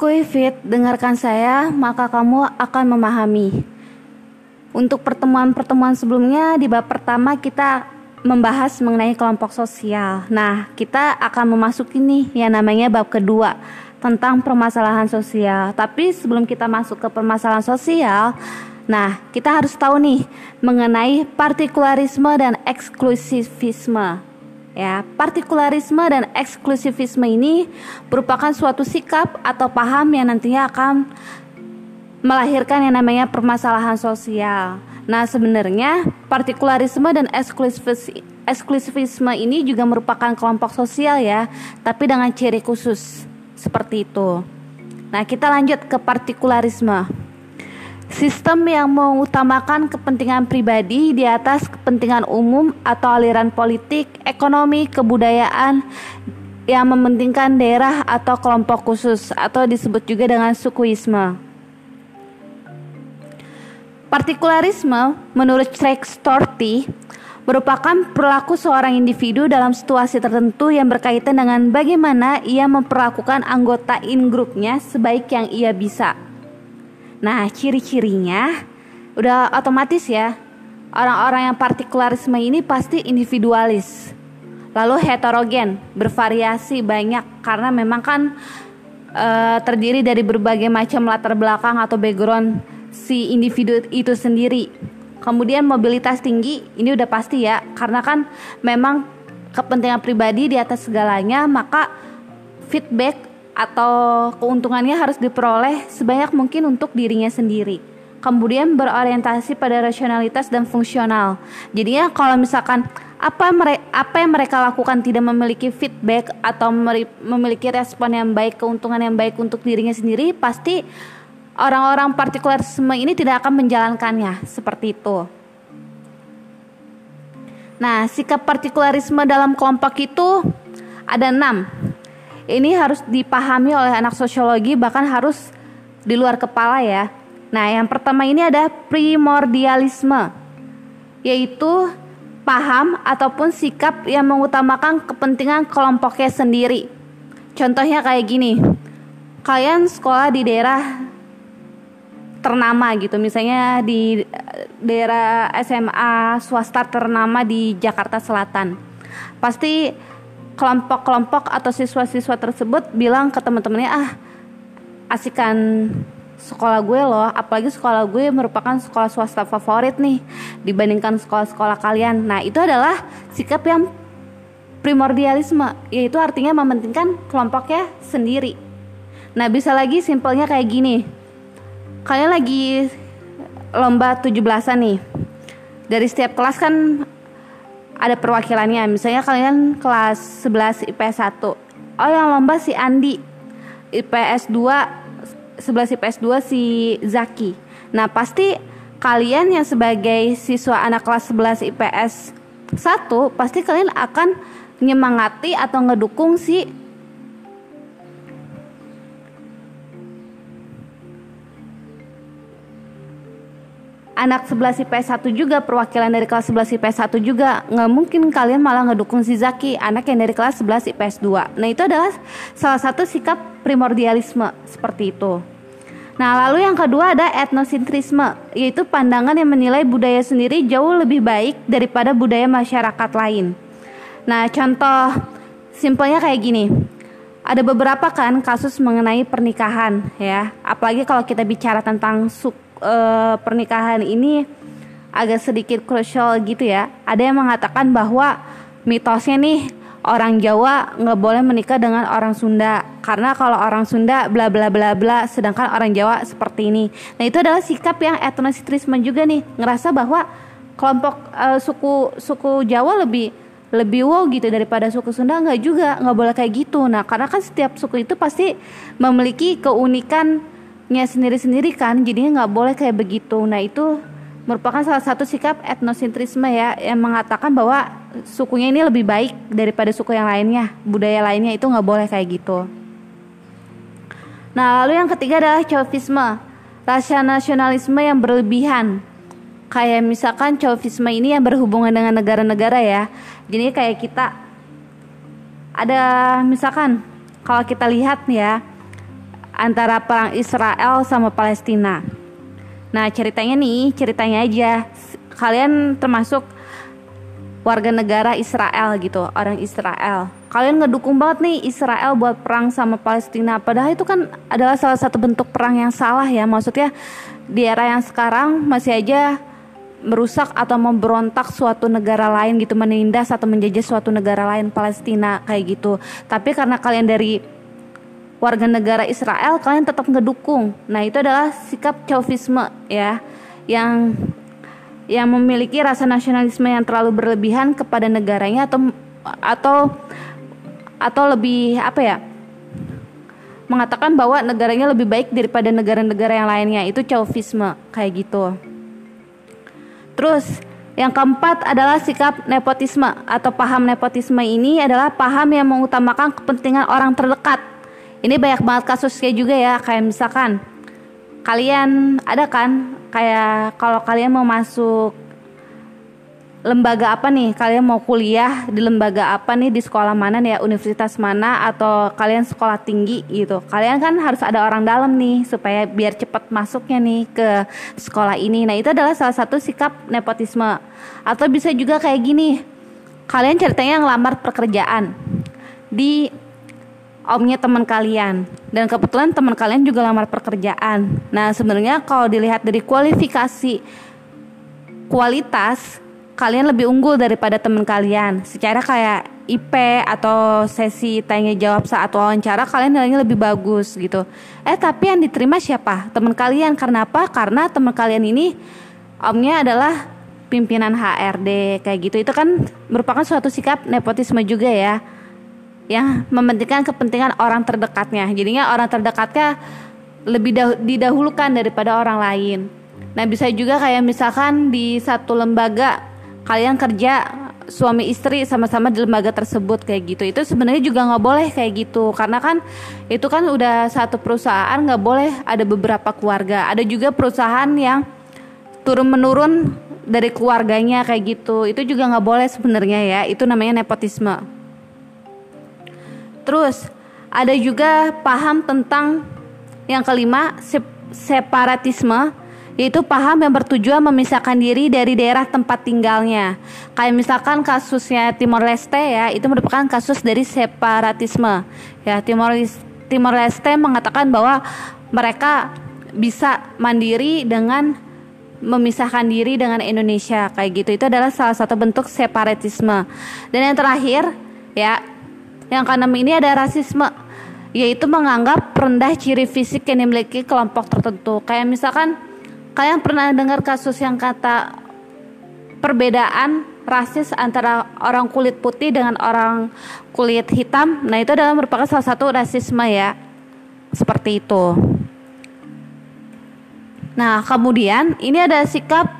Skuy Fit, dengarkan saya, maka kamu akan memahami. Untuk pertemuan-pertemuan sebelumnya, di bab pertama kita membahas mengenai kelompok sosial. Nah, kita akan memasuki nih yang namanya bab kedua tentang permasalahan sosial. Tapi sebelum kita masuk ke permasalahan sosial, nah, kita harus tahu nih mengenai partikularisme dan eksklusivisme. Ya, partikularisme dan eksklusivisme ini merupakan suatu sikap atau paham yang nantinya akan melahirkan yang namanya permasalahan sosial. Nah, sebenarnya partikularisme dan eksklusivisme ini juga merupakan kelompok sosial ya, tapi dengan ciri khusus seperti itu. Nah, kita lanjut ke partikularisme. Sistem yang mengutamakan kepentingan pribadi di atas kepentingan umum atau aliran politik, ekonomi, kebudayaan yang mementingkan daerah atau kelompok khusus atau disebut juga dengan sukuisme. Partikularisme menurut Rex Torti merupakan perilaku seorang individu dalam situasi tertentu yang berkaitan dengan bagaimana ia memperlakukan anggota in grupnya sebaik yang ia bisa. Nah, ciri-cirinya udah otomatis ya. Orang-orang yang partikularisme ini pasti individualis. Lalu heterogen, bervariasi banyak karena memang kan e, terdiri dari berbagai macam latar belakang atau background si individu itu sendiri. Kemudian mobilitas tinggi, ini udah pasti ya, karena kan memang kepentingan pribadi di atas segalanya, maka feedback atau keuntungannya harus diperoleh sebanyak mungkin untuk dirinya sendiri. Kemudian berorientasi pada rasionalitas dan fungsional. Jadinya kalau misalkan apa apa yang mereka lakukan tidak memiliki feedback atau memiliki respon yang baik, keuntungan yang baik untuk dirinya sendiri, pasti orang-orang partikularisme ini tidak akan menjalankannya seperti itu. Nah, sikap partikularisme dalam kelompok itu ada enam ini harus dipahami oleh anak sosiologi bahkan harus di luar kepala ya. Nah, yang pertama ini ada primordialisme yaitu paham ataupun sikap yang mengutamakan kepentingan kelompoknya sendiri. Contohnya kayak gini. Kalian sekolah di daerah ternama gitu, misalnya di daerah SMA swasta ternama di Jakarta Selatan. Pasti kelompok-kelompok atau siswa-siswa tersebut bilang ke teman-temannya ah asikan sekolah gue loh apalagi sekolah gue merupakan sekolah swasta favorit nih dibandingkan sekolah-sekolah kalian. Nah itu adalah sikap yang primordialisme yaitu artinya mementingkan kelompoknya sendiri. Nah bisa lagi simpelnya kayak gini. Kalian lagi lomba 17-an nih. Dari setiap kelas kan ada perwakilannya. Misalnya kalian kelas 11 IPS 1 oh yang lomba si Andi. IPS 2 11 IPS 2 si Zaki. Nah pasti kalian yang sebagai siswa anak kelas 11 IPS 1 pasti kalian akan nyemangati atau ngedukung si anak 11 IPS 1 juga perwakilan dari kelas 11 IPS 1 juga nggak mungkin kalian malah ngedukung si Zaki anak yang dari kelas 11 IPS 2 nah itu adalah salah satu sikap primordialisme seperti itu Nah, lalu yang kedua ada etnosentrisme, yaitu pandangan yang menilai budaya sendiri jauh lebih baik daripada budaya masyarakat lain. Nah, contoh simpelnya kayak gini. Ada beberapa kan kasus mengenai pernikahan ya, apalagi kalau kita bicara tentang suku uh, pernikahan ini agak sedikit krusial gitu ya. Ada yang mengatakan bahwa mitosnya nih orang Jawa nggak boleh menikah dengan orang Sunda karena kalau orang Sunda bla bla bla bla sedangkan orang Jawa seperti ini. Nah itu adalah sikap yang etnosentrisme juga nih ngerasa bahwa kelompok uh, suku suku Jawa lebih lebih wow gitu daripada suku Sunda nggak juga nggak boleh kayak gitu. Nah karena kan setiap suku itu pasti memiliki keunikan nya sendiri-sendiri kan jadinya nggak boleh kayak begitu. Nah itu merupakan salah satu sikap etnosentrisme ya yang mengatakan bahwa sukunya ini lebih baik daripada suku yang lainnya budaya lainnya itu nggak boleh kayak gitu. Nah lalu yang ketiga adalah chauvinisme rasa nasionalisme yang berlebihan. Kayak misalkan chauvinisme ini yang berhubungan dengan negara-negara ya. Jadi kayak kita ada misalkan kalau kita lihat ya antara perang Israel sama Palestina. Nah ceritanya nih, ceritanya aja. Kalian termasuk warga negara Israel gitu, orang Israel. Kalian ngedukung banget nih Israel buat perang sama Palestina. Padahal itu kan adalah salah satu bentuk perang yang salah ya. Maksudnya di era yang sekarang masih aja merusak atau memberontak suatu negara lain gitu menindas atau menjajah suatu negara lain Palestina kayak gitu tapi karena kalian dari warga negara Israel kalian tetap ngedukung. Nah itu adalah sikap chauvinisme ya yang yang memiliki rasa nasionalisme yang terlalu berlebihan kepada negaranya atau atau atau lebih apa ya mengatakan bahwa negaranya lebih baik daripada negara-negara yang lainnya. Itu chauvinisme kayak gitu. Terus yang keempat adalah sikap nepotisme atau paham nepotisme ini adalah paham yang mengutamakan kepentingan orang terdekat. Ini banyak banget kasusnya juga ya, kayak misalkan kalian ada kan kayak kalau kalian mau masuk lembaga apa nih kalian mau kuliah di lembaga apa nih di sekolah mana nih ya universitas mana atau kalian sekolah tinggi gitu. Kalian kan harus ada orang dalam nih supaya biar cepat masuknya nih ke sekolah ini. Nah itu adalah salah satu sikap nepotisme. Atau bisa juga kayak gini kalian ceritanya ngelamar pekerjaan di omnya teman kalian dan kebetulan teman kalian juga lamar pekerjaan nah sebenarnya kalau dilihat dari kualifikasi kualitas kalian lebih unggul daripada teman kalian. Secara kayak IP atau sesi tanya jawab saat wawancara kalian nilainya lebih bagus gitu. Eh tapi yang diterima siapa? Teman kalian karena apa? Karena teman kalian ini omnya adalah pimpinan HRD kayak gitu. Itu kan merupakan suatu sikap nepotisme juga ya. Yang mementingkan kepentingan orang terdekatnya. Jadinya orang terdekatnya lebih didahulukan daripada orang lain. Nah bisa juga kayak misalkan di satu lembaga kalian kerja suami istri sama-sama di lembaga tersebut kayak gitu. Itu sebenarnya juga nggak boleh kayak gitu. Karena kan itu kan udah satu perusahaan nggak boleh ada beberapa keluarga. Ada juga perusahaan yang turun menurun dari keluarganya kayak gitu. Itu juga nggak boleh sebenarnya ya. Itu namanya nepotisme terus ada juga paham tentang yang kelima separatisme yaitu paham yang bertujuan memisahkan diri dari daerah tempat tinggalnya. Kayak misalkan kasusnya Timor Leste ya, itu merupakan kasus dari separatisme. Ya, Timor Timor Leste mengatakan bahwa mereka bisa mandiri dengan memisahkan diri dengan Indonesia kayak gitu. Itu adalah salah satu bentuk separatisme. Dan yang terakhir ya, yang keenam ini ada rasisme yaitu menganggap rendah ciri fisik yang dimiliki kelompok tertentu. Kayak misalkan Kalian pernah dengar kasus yang kata perbedaan rasis antara orang kulit putih dengan orang kulit hitam? Nah, itu adalah merupakan salah satu rasisme ya. Seperti itu. Nah, kemudian ini ada sikap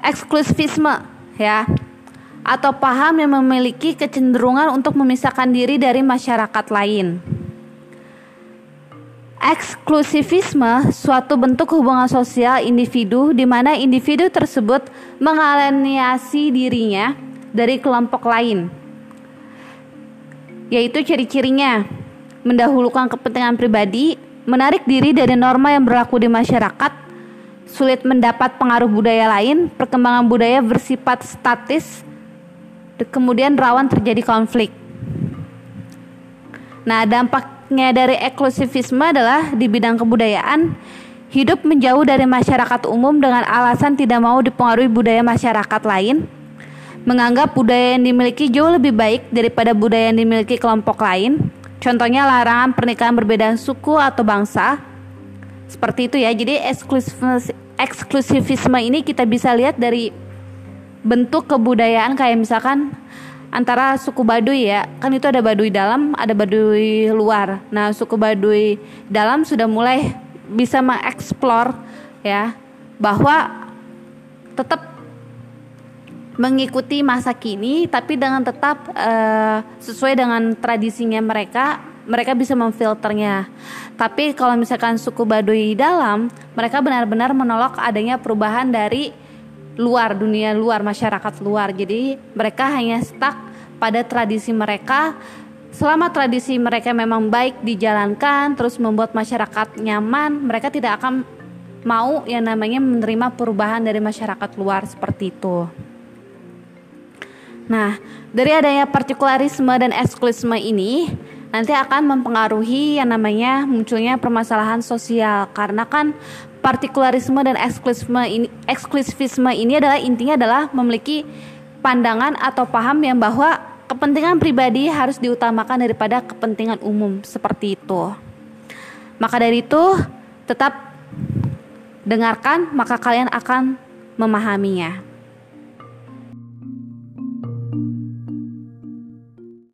eksklusivisme ya atau paham yang memiliki kecenderungan untuk memisahkan diri dari masyarakat lain. Eksklusivisme suatu bentuk hubungan sosial individu di mana individu tersebut mengaleniasi dirinya dari kelompok lain. Yaitu ciri-cirinya mendahulukan kepentingan pribadi, menarik diri dari norma yang berlaku di masyarakat, sulit mendapat pengaruh budaya lain, perkembangan budaya bersifat statis, kemudian rawan terjadi konflik. Nah, dampak dampaknya dari eksklusivisme adalah di bidang kebudayaan hidup menjauh dari masyarakat umum dengan alasan tidak mau dipengaruhi budaya masyarakat lain, menganggap budaya yang dimiliki jauh lebih baik daripada budaya yang dimiliki kelompok lain. Contohnya larangan pernikahan berbeda suku atau bangsa. Seperti itu ya. Jadi eksklusivisme ini kita bisa lihat dari bentuk kebudayaan kayak misalkan antara suku Baduy ya. Kan itu ada Baduy dalam ada Baduy luar. Nah suku Baduy dalam sudah mulai bisa mengeksplor ya bahwa tetap mengikuti masa kini tapi dengan tetap uh, sesuai dengan tradisinya mereka mereka bisa memfilternya. Tapi kalau misalkan suku Baduy dalam mereka benar-benar menolak adanya perubahan dari luar dunia luar masyarakat luar. Jadi mereka hanya stuck pada tradisi mereka. Selama tradisi mereka memang baik dijalankan, terus membuat masyarakat nyaman, mereka tidak akan mau yang namanya menerima perubahan dari masyarakat luar seperti itu. Nah, dari adanya partikularisme dan eksklusisme ini nanti akan mempengaruhi yang namanya munculnya permasalahan sosial. Karena kan partikularisme dan eksklusisme ini eksklusivisme ini adalah intinya adalah memiliki pandangan atau paham yang bahwa kepentingan pribadi harus diutamakan daripada kepentingan umum seperti itu. Maka dari itu tetap dengarkan maka kalian akan memahaminya.